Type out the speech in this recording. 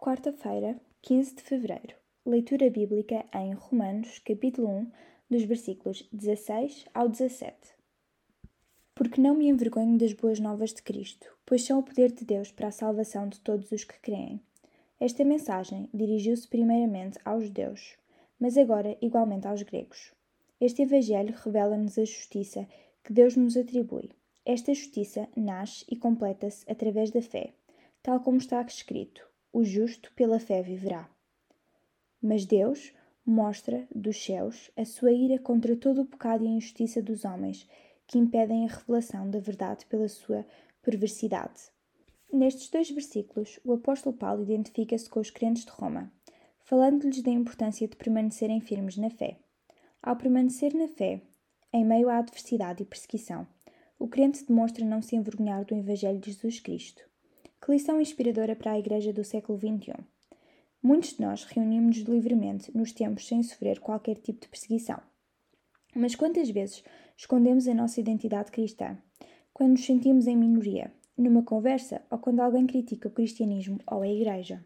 Quarta-feira, 15 de fevereiro. Leitura bíblica em Romanos, capítulo 1, dos versículos 16 ao 17. Porque não me envergonho das boas novas de Cristo, pois são o poder de Deus para a salvação de todos os que creem. Esta mensagem dirigiu-se primeiramente aos judeus, mas agora igualmente aos gregos. Este Evangelho revela-nos a justiça que Deus nos atribui. Esta justiça nasce e completa-se através da fé, tal como está escrito: o justo pela fé viverá. Mas Deus mostra dos céus a sua ira contra todo o pecado e a injustiça dos homens, que impedem a revelação da verdade pela sua perversidade. Nestes dois versículos, o apóstolo Paulo identifica-se com os crentes de Roma, falando-lhes da importância de permanecerem firmes na fé. Ao permanecer na fé, em meio à adversidade e perseguição, o crente demonstra não se envergonhar do Evangelho de Jesus Cristo. Que lição inspiradora para a Igreja do século XXI! Muitos de nós reunimos-nos livremente nos tempos sem sofrer qualquer tipo de perseguição. Mas quantas vezes escondemos a nossa identidade cristã? Quando nos sentimos em minoria, numa conversa ou quando alguém critica o cristianismo ou a Igreja?